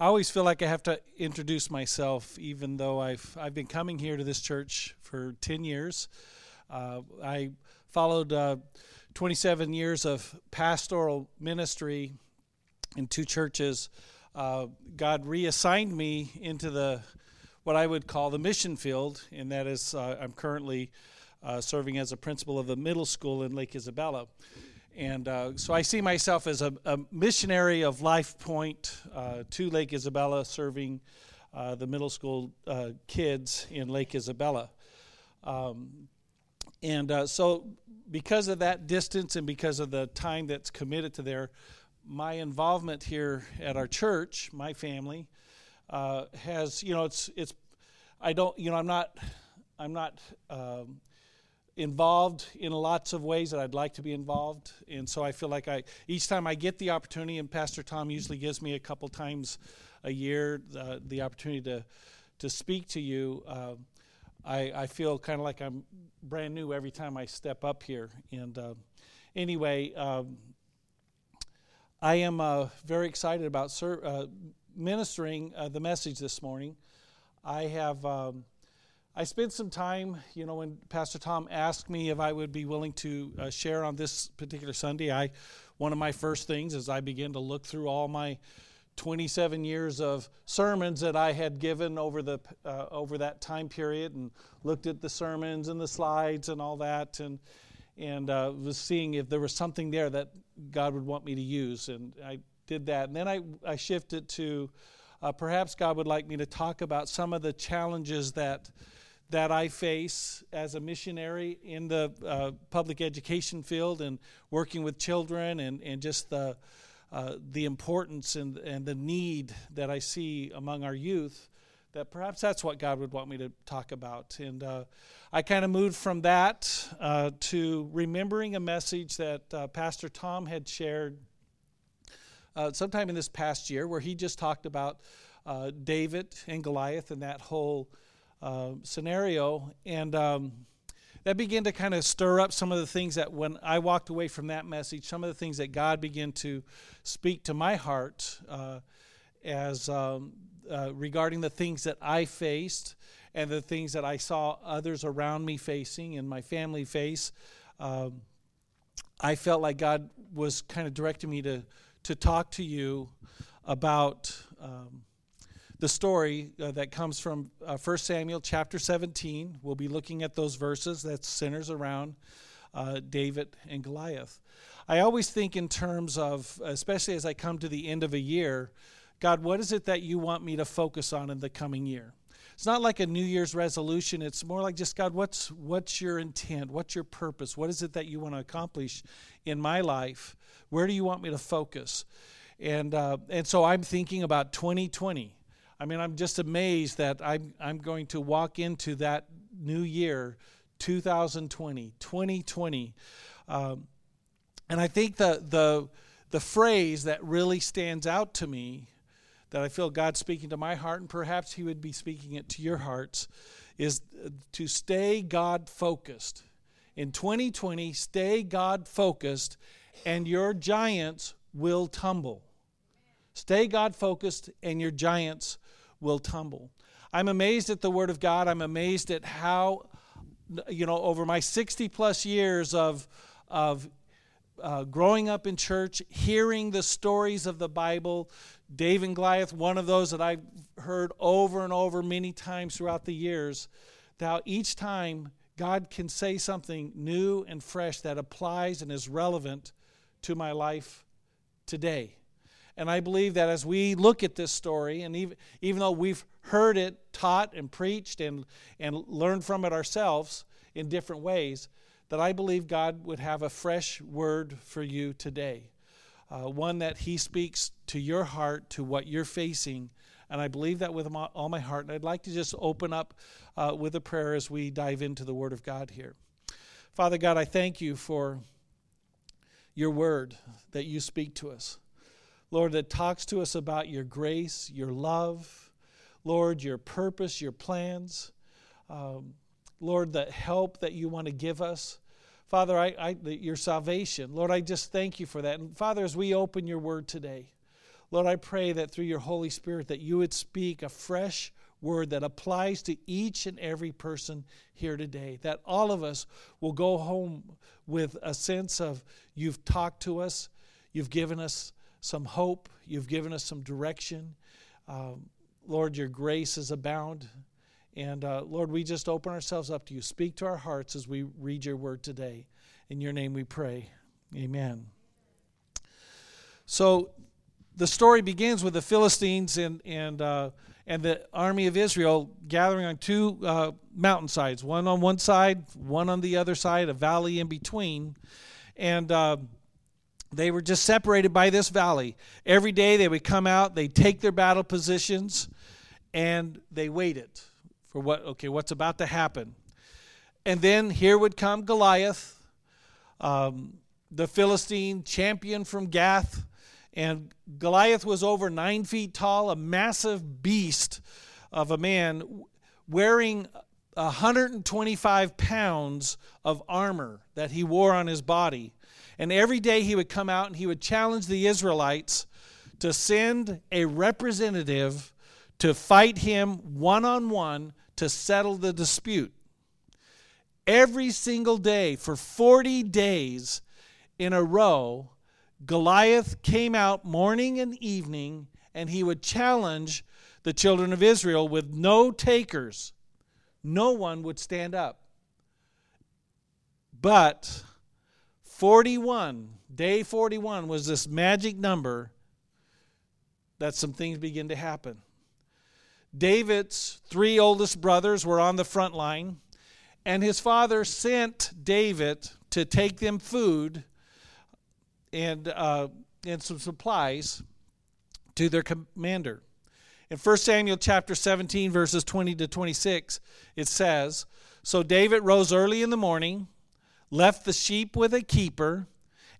I always feel like I have to introduce myself, even though I've I've been coming here to this church for ten years. Uh, I followed uh, 27 years of pastoral ministry in two churches. Uh, God reassigned me into the what I would call the mission field, and that is uh, I'm currently uh, serving as a principal of a middle school in Lake Isabella. And uh, so I see myself as a, a missionary of Life Point uh, to Lake Isabella, serving uh, the middle school uh, kids in Lake Isabella. Um, and uh, so, because of that distance and because of the time that's committed to there, my involvement here at our church, my family, uh, has you know it's it's I don't you know I'm not I'm not um, involved in lots of ways that I'd like to be involved, and so I feel like I each time I get the opportunity, and Pastor Tom usually gives me a couple times a year uh, the opportunity to to speak to you. Uh, I, I feel kind of like I'm brand new every time I step up here. And uh, anyway, um, I am uh, very excited about ser- uh, ministering uh, the message this morning. I have um, I spent some time, you know, when Pastor Tom asked me if I would be willing to uh, share on this particular Sunday. I one of my first things as I began to look through all my 27 years of sermons that I had given over the uh, over that time period, and looked at the sermons and the slides and all that, and and uh, was seeing if there was something there that God would want me to use, and I did that. And then I, I shifted to uh, perhaps God would like me to talk about some of the challenges that that I face as a missionary in the uh, public education field and working with children and, and just the, uh, the importance and, and the need that I see among our youth, that perhaps that's what God would want me to talk about. And uh, I kind of moved from that uh, to remembering a message that uh, Pastor Tom had shared uh, sometime in this past year, where he just talked about David and Goliath and that whole uh, scenario. And um, that began to kind of stir up some of the things that when I walked away from that message, some of the things that God began to speak to my heart uh, as um, uh, regarding the things that I faced and the things that I saw others around me facing and my family face. Um, I felt like God was kind of directing me to to talk to you about um, the story uh, that comes from uh, 1 Samuel chapter 17. We'll be looking at those verses that centers around uh, David and Goliath. I always think in terms of, especially as I come to the end of a year, God, what is it that you want me to focus on in the coming year? It's not like a New Year's resolution. It's more like just God, what's what's your intent? What's your purpose? What is it that you want to accomplish in my life? Where do you want me to focus? And uh, and so I'm thinking about 2020. I mean, I'm just amazed that I'm I'm going to walk into that new year, 2020, 2020, um, and I think the the the phrase that really stands out to me, that I feel God speaking to my heart, and perhaps He would be speaking it to your hearts, is to stay God focused. In 2020, stay God focused and your giants will tumble. Stay God focused, and your giants will tumble. I'm amazed at the Word of God. I'm amazed at how, you know, over my 60 plus years of, of uh, growing up in church, hearing the stories of the Bible, Dave and Goliath, one of those that I've heard over and over many times throughout the years, how each time God can say something new and fresh that applies and is relevant to my life today. And I believe that as we look at this story, and even, even though we've heard it taught and preached and, and learned from it ourselves in different ways, that I believe God would have a fresh word for you today. Uh, one that He speaks to your heart, to what you're facing. And I believe that with all my heart. And I'd like to just open up uh, with a prayer as we dive into the Word of God here. Father God, I thank you for your word that you speak to us. Lord, that talks to us about your grace, your love, Lord, your purpose, your plans. Um, Lord, the help that you want to give us. Father, I, I, your salvation. Lord, I just thank you for that. And Father, as we open your word today, Lord, I pray that through your Holy Spirit that you would speak a fresh word that applies to each and every person here today. That all of us will go home with a sense of you've talked to us, you've given us some hope, you've given us some direction. Um, Lord, your grace is abound. And uh, Lord, we just open ourselves up to you. Speak to our hearts as we read your word today. In your name we pray. Amen. So the story begins with the Philistines and, and uh, and the army of Israel gathering on two uh, mountainsides, one on one side, one on the other side, a valley in between. And uh, they were just separated by this valley. Every day they would come out, they'd take their battle positions, and they waited for what, okay, what's about to happen. And then here would come Goliath, um, the Philistine champion from Gath and Goliath was over nine feet tall, a massive beast of a man wearing 125 pounds of armor that he wore on his body. And every day he would come out and he would challenge the Israelites to send a representative to fight him one on one to settle the dispute. Every single day for 40 days in a row, Goliath came out morning and evening, and he would challenge the children of Israel with no takers. No one would stand up. But 41, day 41, was this magic number that some things begin to happen. David's three oldest brothers were on the front line, and his father sent David to take them food and, uh, and some supplies to their commander. In 1 Samuel chapter 17, verses 20 to 26, it says So David rose early in the morning, left the sheep with a keeper,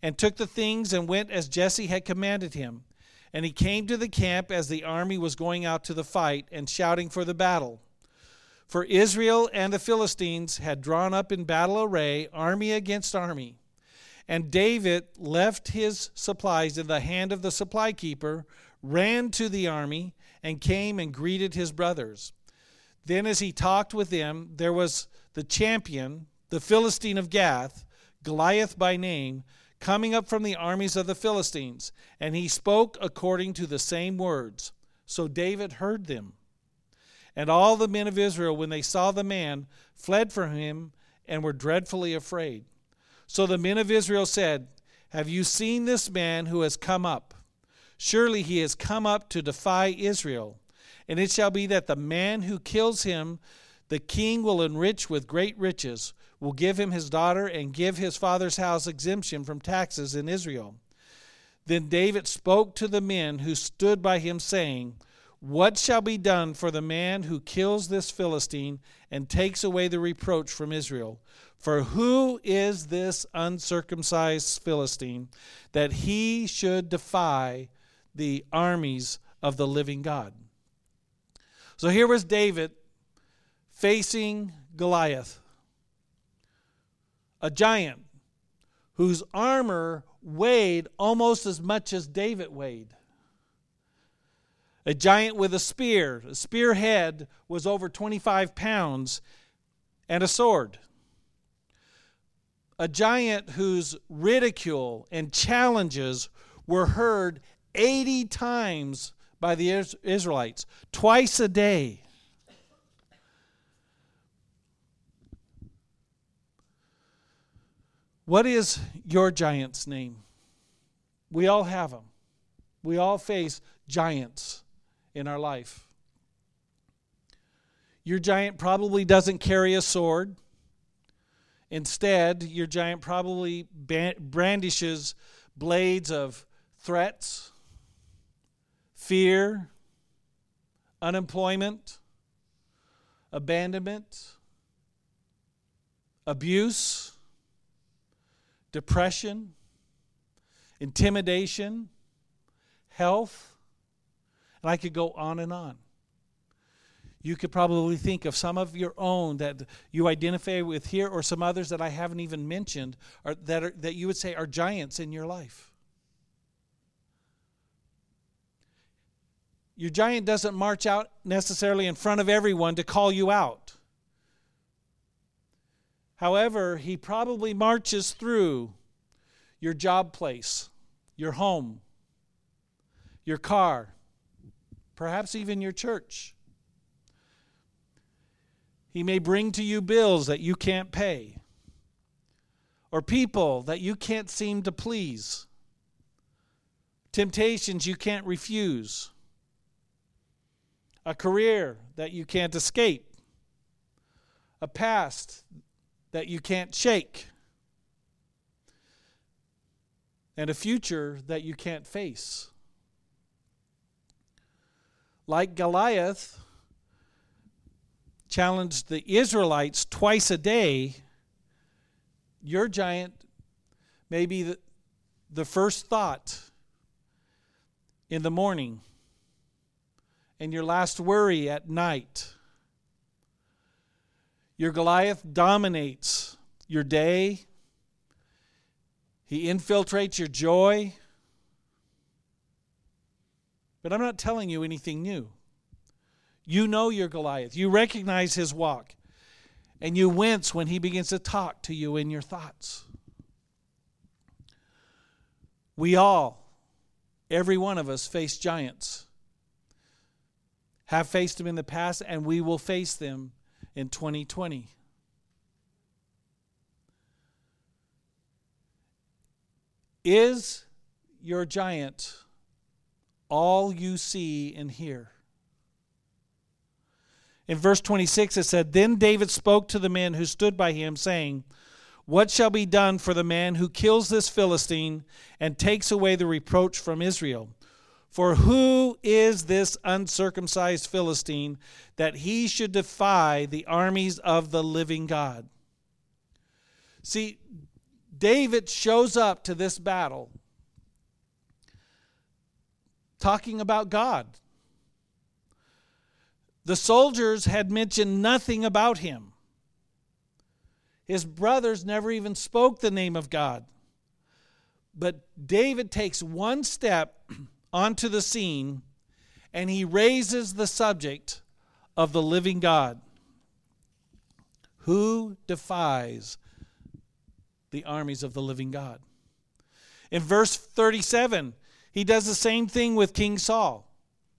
and took the things and went as Jesse had commanded him. And he came to the camp as the army was going out to the fight and shouting for the battle. For Israel and the Philistines had drawn up in battle array, army against army. And David left his supplies in the hand of the supply keeper, ran to the army, and came and greeted his brothers. Then, as he talked with them, there was the champion, the Philistine of Gath, Goliath by name, coming up from the armies of the Philistines, and he spoke according to the same words. So David heard them. And all the men of Israel, when they saw the man, fled from him and were dreadfully afraid. So the men of Israel said, Have you seen this man who has come up? Surely he has come up to defy Israel. And it shall be that the man who kills him, the king will enrich with great riches, will give him his daughter, and give his father's house exemption from taxes in Israel. Then David spoke to the men who stood by him, saying, What shall be done for the man who kills this Philistine and takes away the reproach from Israel? For who is this uncircumcised Philistine that he should defy the armies of the living God? So here was David facing Goliath, a giant whose armor weighed almost as much as David weighed. A giant with a spear. A spearhead was over 25 pounds, and a sword a giant whose ridicule and challenges were heard 80 times by the Israelites, twice a day. What is your giant's name? We all have them. We all face giants in our life. Your giant probably doesn't carry a sword. Instead, your giant probably brandishes blades of threats, fear, unemployment, abandonment, abuse, depression, intimidation, health, and I could go on and on you could probably think of some of your own that you identify with here or some others that I haven't even mentioned or that, are, that you would say are giants in your life. Your giant doesn't march out necessarily in front of everyone to call you out. However, he probably marches through your job place, your home, your car, perhaps even your church. He may bring to you bills that you can't pay, or people that you can't seem to please, temptations you can't refuse, a career that you can't escape, a past that you can't shake, and a future that you can't face. Like Goliath challenged the Israelites twice a day, your giant may be the, the first thought in the morning and your last worry at night. Your Goliath dominates your day, he infiltrates your joy. But I'm not telling you anything new. You know your Goliath. You recognize his walk. And you wince when he begins to talk to you in your thoughts. We all, every one of us, face giants. Have faced them in the past, and we will face them in 2020. Is your giant all you see and hear? In verse 26, it said, Then David spoke to the men who stood by him, saying, What shall be done for the man who kills this Philistine and takes away the reproach from Israel? For who is this uncircumcised Philistine that he should defy the armies of the living God? See, David shows up to this battle talking about God. The soldiers had mentioned nothing about him. His brothers never even spoke the name of God. But David takes one step onto the scene and he raises the subject of the living God. Who defies the armies of the living God? In verse 37, he does the same thing with King Saul.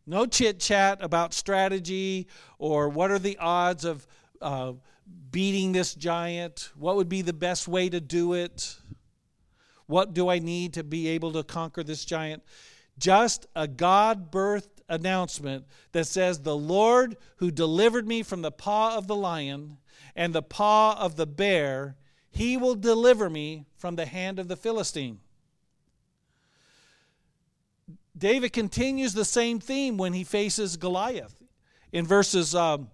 No chit chat about strategy or what are the odds of uh, beating this giant, what would be the best way to do it, what do I need to be able to conquer this giant just a God birthed announcement that says, The Lord who delivered me from the paw of the lion and the paw of the bear, he will deliver me from the hand of the Philistine. David continues the same theme when he faces Goliath. In verses um,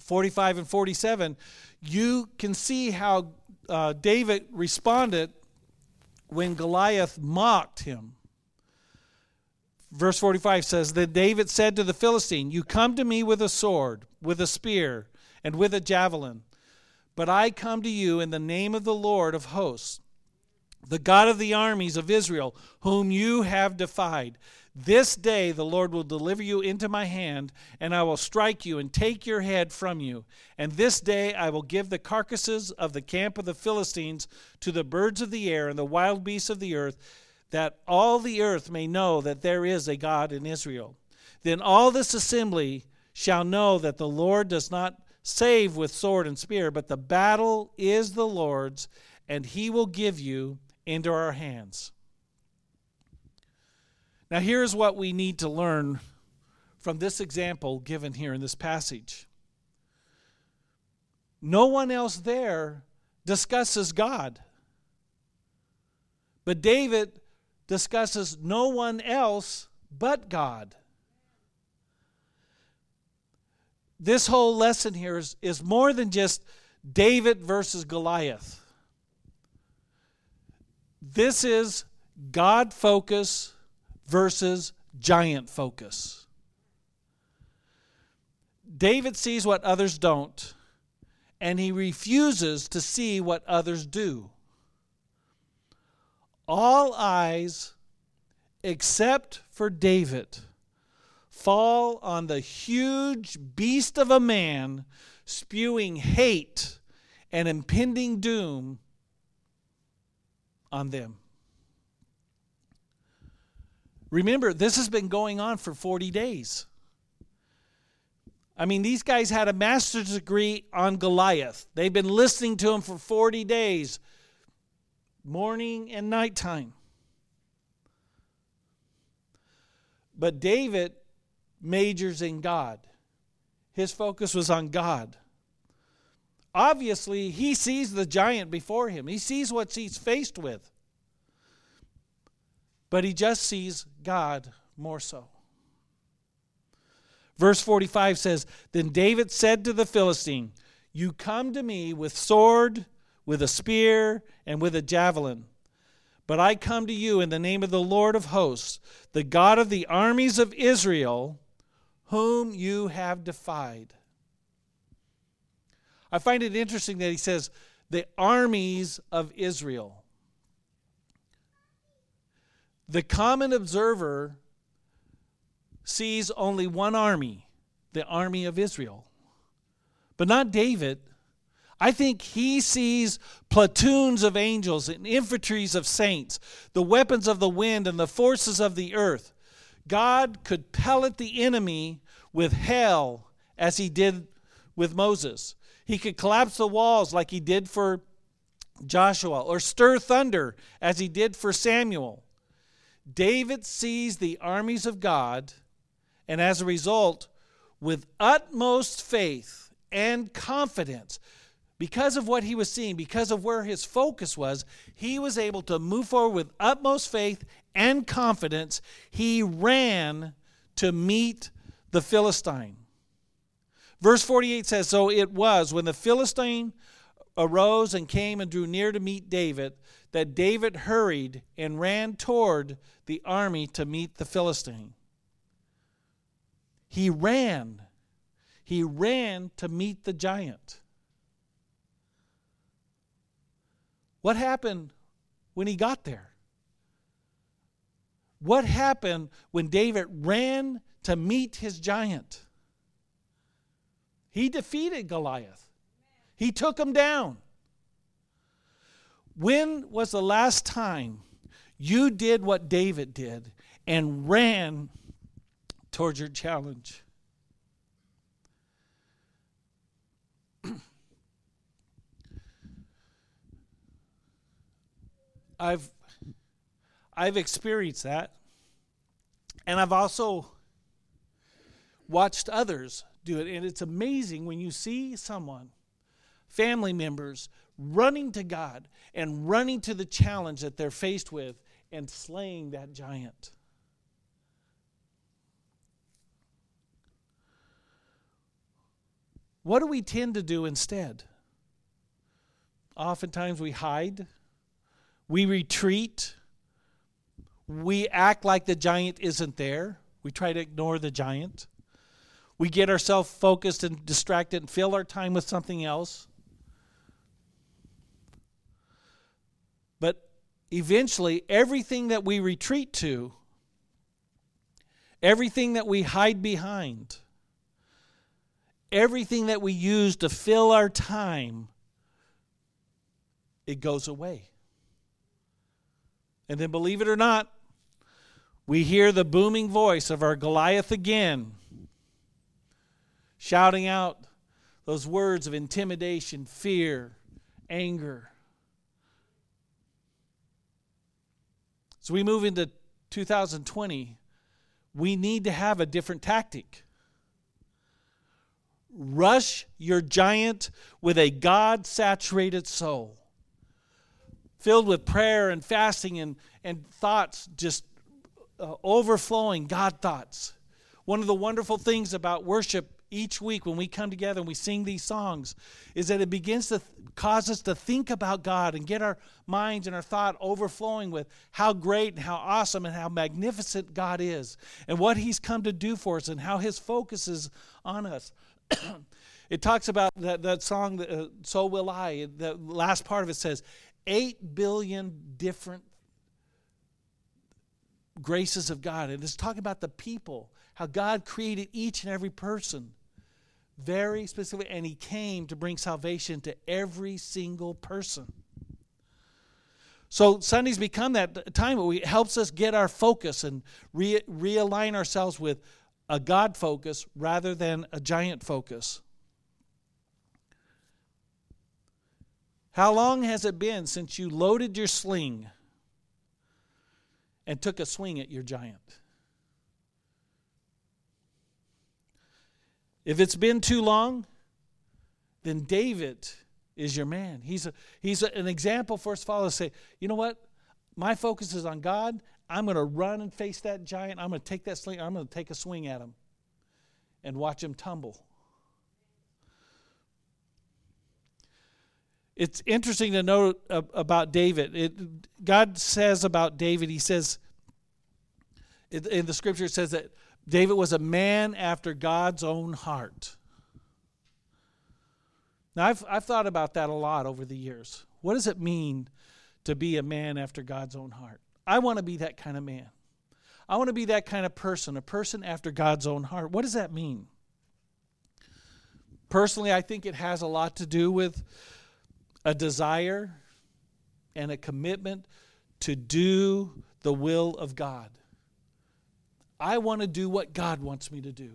45 and 47, you can see how uh, David responded when Goliath mocked him. Verse 45 says that David said to the Philistine, You come to me with a sword, with a spear, and with a javelin, but I come to you in the name of the Lord of hosts, the God of the armies of Israel, whom you have defied. This day the Lord will deliver you into my hand, and I will strike you and take your head from you. And this day I will give the carcasses of the camp of the Philistines to the birds of the air and the wild beasts of the earth that all the earth may know that there is a God in Israel. Then all this assembly shall know that the Lord does not save with sword and spear, but the battle is the Lord's, and he will give you into our hands. Now, here's what we need to learn from this example given here in this passage. No one else there discusses God. But David discusses no one else but God. This whole lesson here is, is more than just David versus Goliath. This is God focus versus giant focus. David sees what others don't, and he refuses to see what others do all eyes, except for David, fall on the huge beast of a man spewing hate and impending doom on them. Remember, this has been going on for 40 days. I mean, these guys had a master's degree on Goliath. They've been listening to him for 40 days, morning and nighttime. But David majors in God. His focus was on God. Obviously, he sees the giant before him, he sees what he's faced with. But he just sees God more so. Verse 45 says Then David said to the Philistine, You come to me with sword, with a spear, and with a javelin. But I come to you in the name of the Lord of hosts, the God of the armies of Israel, whom you have defied. I find it interesting that he says, the armies of Israel. The common observer sees only one army, the army of Israel. But not David. I think he sees platoons of angels and infantries of saints, the weapons of the wind and the forces of the earth. God could pellet the enemy with hell as he did with Moses. He could collapse the walls like he did for Joshua or stir thunder as he did for Samuel. David sees the armies of God and as a result, with utmost faith and confidence, because of what he was seeing, because of where his focus was, he was able to move forward with utmost faith and confidence. He ran to meet the Philistine. Verse 48 says So it was when the Philistine arose and came and drew near to meet David that David hurried and ran toward the army to meet the Philistine. He ran. He ran to meet the giant. What happened when he got there? What happened when David ran to meet his giant? He defeated Goliath, he took him down. When was the last time you did what David did and ran towards your challenge. I've I've experienced that. And I've also watched others do it and it's amazing when you see someone family members running to God and running to the challenge that they're faced with and slaying that giant. What do we tend to do instead? Oftentimes we hide, we retreat, we act like the giant isn't there, we try to ignore the giant. We get ourselves focused and distracted and fill our time with something else. But eventually, everything that we retreat to, everything that we hide behind, everything that we use to fill our time, it goes away. And then, believe it or not, we hear the booming voice of our Goliath again, shouting out those words of intimidation, fear, anger. So we move into 2020, we need to have a different tactic. Rush your giant with a God saturated soul, filled with prayer and fasting and, and thoughts just uh, overflowing God thoughts. One of the wonderful things about worship each week when we come together and we sing these songs is that it begins to th- cause us to think about God and get our minds and our thought overflowing with how great and how awesome and how magnificent God is and what He's come to do for us and how His focus is on us. it talks about that, that song, uh, So Will I. The last part of it says, 8 billion different graces of God. And it's talking about the people, how God created each and every person very specific, and He came to bring salvation to every single person. So Sundays become that time where it helps us get our focus and re- realign ourselves with a God focus rather than a giant focus. How long has it been since you loaded your sling and took a swing at your giant? If it's been too long, then David is your man. He's, a, he's a, an example for us to. Say, you know what? My focus is on God. I'm going to run and face that giant. I'm going to take that sling. I'm going to take a swing at him and watch him tumble. It's interesting to note about David. It, God says about David, He says, in the scripture, it says that David was a man after God's own heart. Now, I've, I've thought about that a lot over the years. What does it mean to be a man after God's own heart? I want to be that kind of man. I want to be that kind of person, a person after God's own heart. What does that mean? Personally, I think it has a lot to do with a desire and a commitment to do the will of God. I want to do what God wants me to do.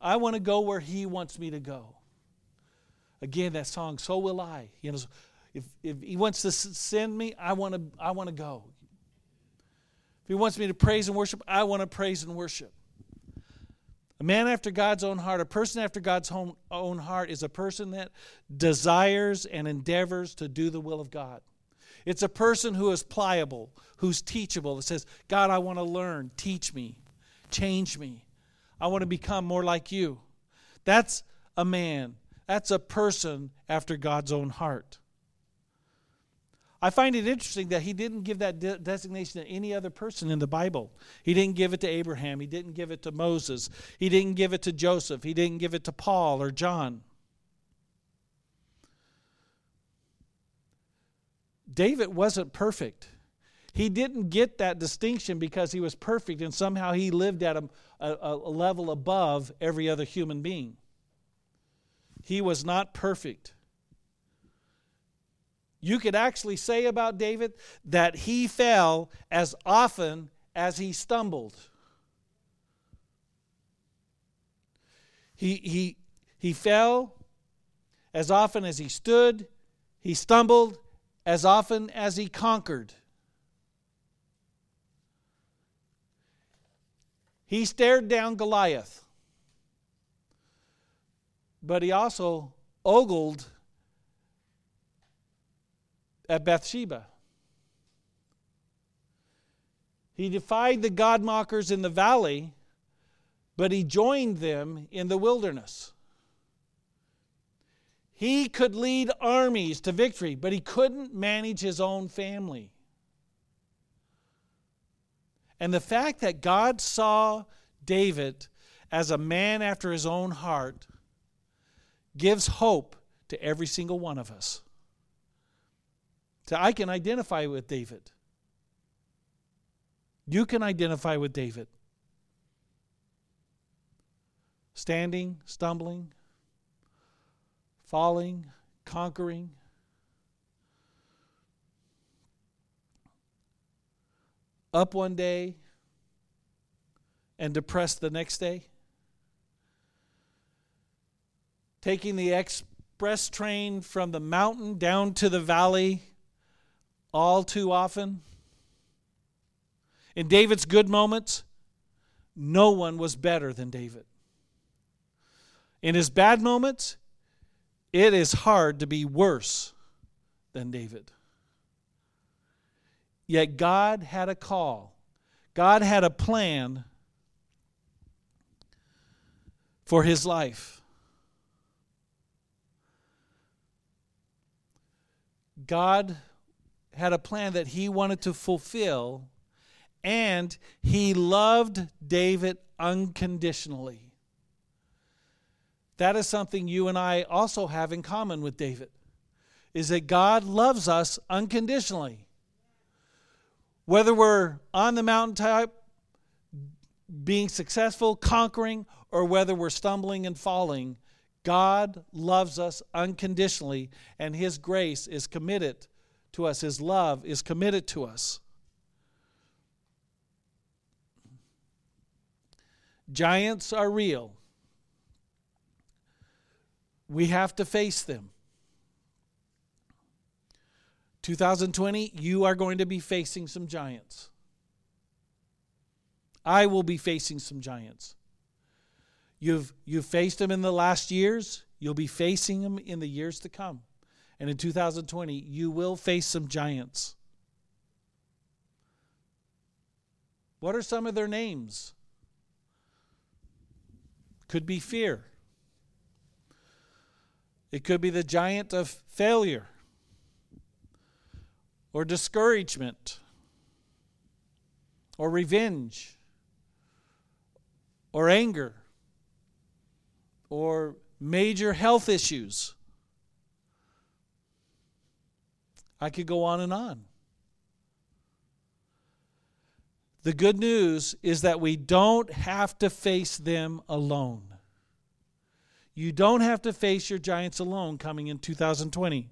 I want to go where He wants me to go. Again, that song, So Will I. You know, if, if He wants to send me, I want to, I want to go. If He wants me to praise and worship, I want to praise and worship. A man after God's own heart, a person after God's own heart, is a person that desires and endeavors to do the will of God. It's a person who is pliable, who's teachable, that says, God, I want to learn. Teach me. Change me. I want to become more like you. That's a man. That's a person after God's own heart. I find it interesting that he didn't give that de- designation to any other person in the Bible. He didn't give it to Abraham. He didn't give it to Moses. He didn't give it to Joseph. He didn't give it to Paul or John. David wasn't perfect. He didn't get that distinction because he was perfect and somehow he lived at a, a, a, level above every other human being. He was not perfect. You could actually say about David that he fell as often as he stumbled. He, he, he fell as often as he stood, he stumbled, as often as he conquered. He stared down Goliath, but he also ogled at Bathsheba. He defied the God mockers in the valley, but he joined them in the wilderness. He could lead armies to victory, but he couldn't manage his own family. And the fact that God saw David as a man after his own heart gives hope to every single one of us. So I can identify with David. You can identify with David. Standing, stumbling, falling, conquering. Up one day and depressed the next day. Taking the express train from the mountain down to the valley all too often. In David's good moments, no one was better than David. In his bad moments, it is hard to be worse than David. Yet God had a call, God had a plan for his life. God had a plan that he wanted to fulfill, and he loved David unconditionally. That is something you and I also have in common with David. Is that God loves us unconditionally. Whether we're on the mountaintop being successful, conquering, or whether we're stumbling and falling, God loves us unconditionally, and His grace is committed to us. His love is committed to us. Giants are real. We have to face them. 2020, you are going to be facing some giants. I will be facing some giants. You've, you've faced them in the last years, you'll be facing them in the years to come. And in 2020, you will face some giants. What are some of their names? Could be fear. It could be the giant of failure or discouragement or revenge or anger or major health issues. I could go on and on. The good news is that we don't have to face them alone. You don't have to face your giants alone coming in 2020.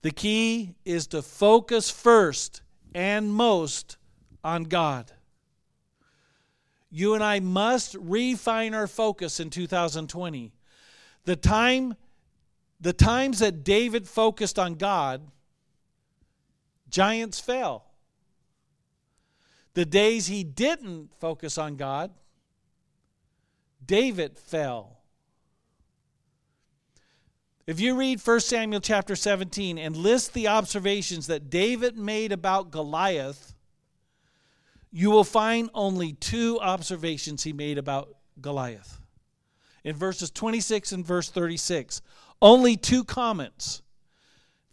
The key is to focus first and most on God. You and I must refine our focus in 2020. The time the times that David focused on God, giants fell. The days he didn't focus on God, David fell. If you read 1 Samuel chapter 17 and list the observations that David made about Goliath, you will find only two observations he made about Goliath. In verses 26 and verse 36, only two comments.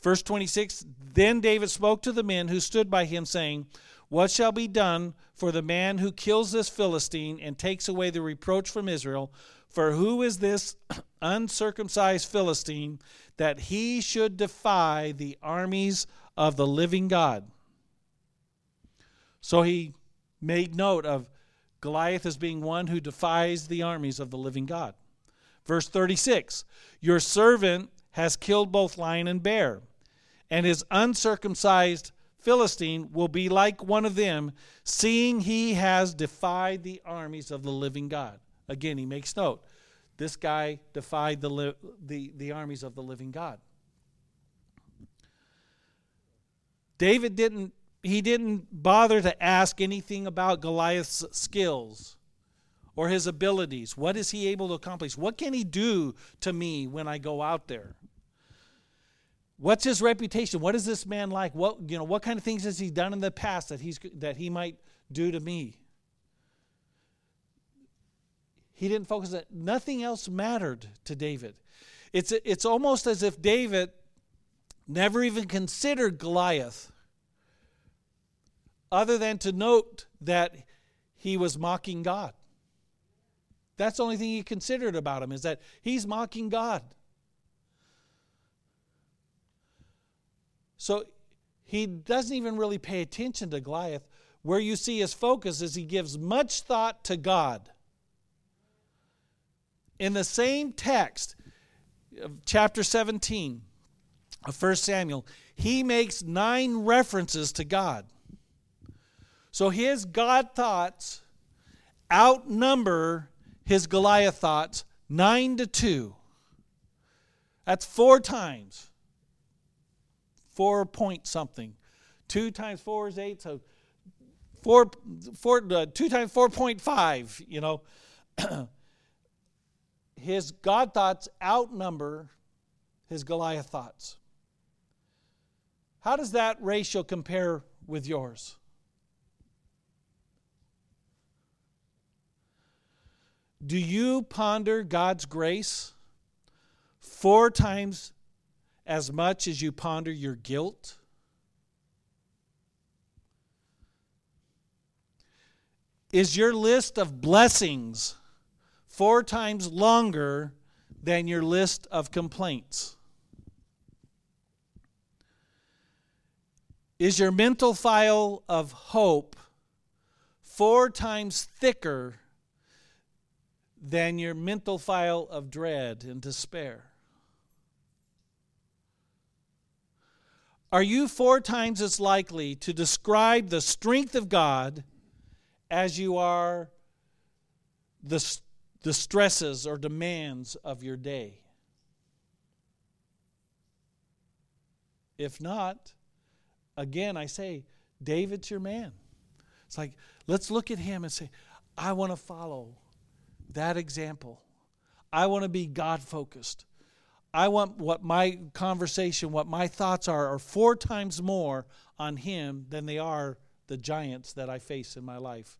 Verse 26 Then David spoke to the men who stood by him, saying, What shall be done for the man who kills this Philistine and takes away the reproach from Israel? For who is this uncircumcised Philistine that he should defy the armies of the living God? So he made note of Goliath as being one who defies the armies of the living God. Verse 36 Your servant has killed both lion and bear, and his uncircumcised Philistine will be like one of them, seeing he has defied the armies of the living God. Again, he makes note. This guy defied the, li- the, the armies of the living God. David didn't he didn't bother to ask anything about Goliath's skills or his abilities. What is he able to accomplish? What can he do to me when I go out there? What's his reputation? What is this man like? What you know, what kind of things has he done in the past that he's that he might do to me? He didn't focus that. Nothing else mattered to David. It's, it's almost as if David never even considered Goliath, other than to note that he was mocking God. That's the only thing he considered about him, is that he's mocking God. So he doesn't even really pay attention to Goliath. Where you see his focus is he gives much thought to God in the same text chapter 17 of 1 Samuel, he makes nine references to God. So his God thoughts outnumber his Goliath thoughts nine to two. That's four times. Four point something. Two times four is eight, so four, four, uh, two times 4.5, you know. his God thoughts outnumber his Goliath thoughts. How does that ratio compare with yours? Do you ponder God's grace four times as much as you ponder your guilt? Is your list of blessings four times longer than your list of complaints? Is your mental file of hope four times thicker than your mental file of dread and despair? Are you four times as likely to describe the strength of God as you are the, the stresses or demands of your day? If not, again, I say, David's your man. It's like, let's look at him and say, I want to follow that example. I want to be God focused. I want what my conversation, what my thoughts are, are four times more on him than they are the giants that I face in my life.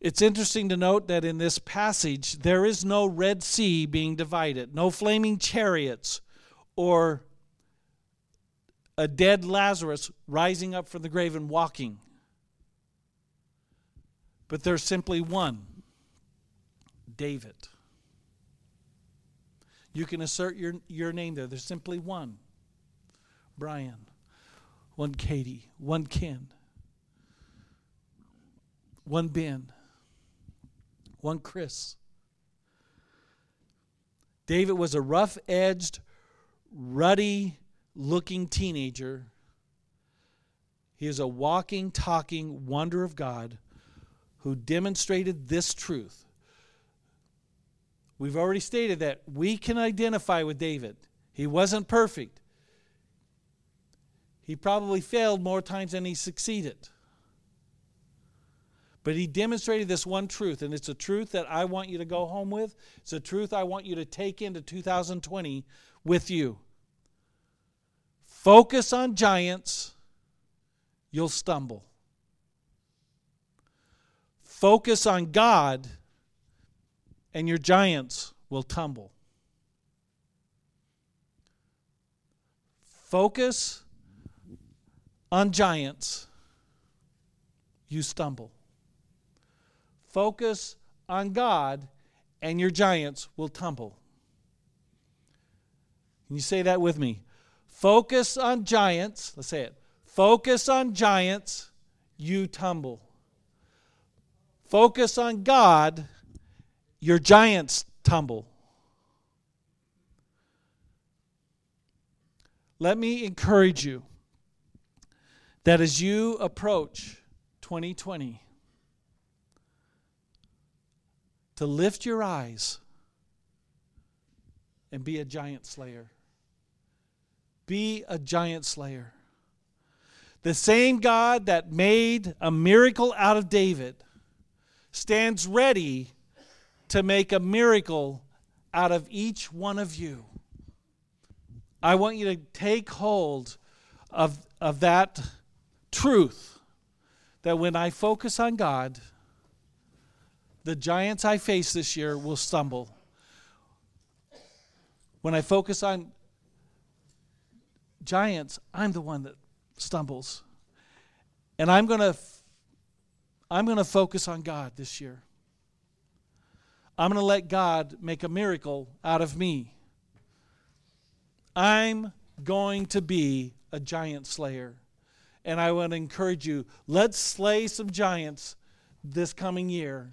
It's interesting to note that in this passage, there is no Red Sea being divided, no flaming chariots, or a dead Lazarus rising up from the grave and walking. But there's simply one David. You can assert your, your name there. There's simply one Brian, one Katie, one Ken, one Ben, one Chris. David was a rough edged, ruddy looking teenager. He is a walking, talking wonder of God who demonstrated this truth We've already stated that we can identify with David. He wasn't perfect. He probably failed more times than he succeeded. But he demonstrated this one truth, and it's a truth that I want you to go home with. It's a truth I want you to take into 2020 with you. Focus on giants, you'll stumble. Focus on God, and your giants will tumble. Focus on giants, you stumble. Focus on God, and your giants will tumble. Can you say that with me? Focus on giants. Let's say it. Focus on giants, you tumble. Focus on God, your giants tumble. Let me encourage you that as you approach 2020, to lift your eyes and be a giant slayer. Be a giant slayer. The same God that made a miracle out of David stands ready to make a miracle out of each one of you. I want you to take hold of, of that truth that when I focus on God, the giants I face this year will stumble. When I focus on giants, I'm the one that stumbles. And I'm going to I'm going to focus on God this year. I'm going to let God make a miracle out of me. I'm going to be a giant slayer. And I want to encourage you let's slay some giants this coming year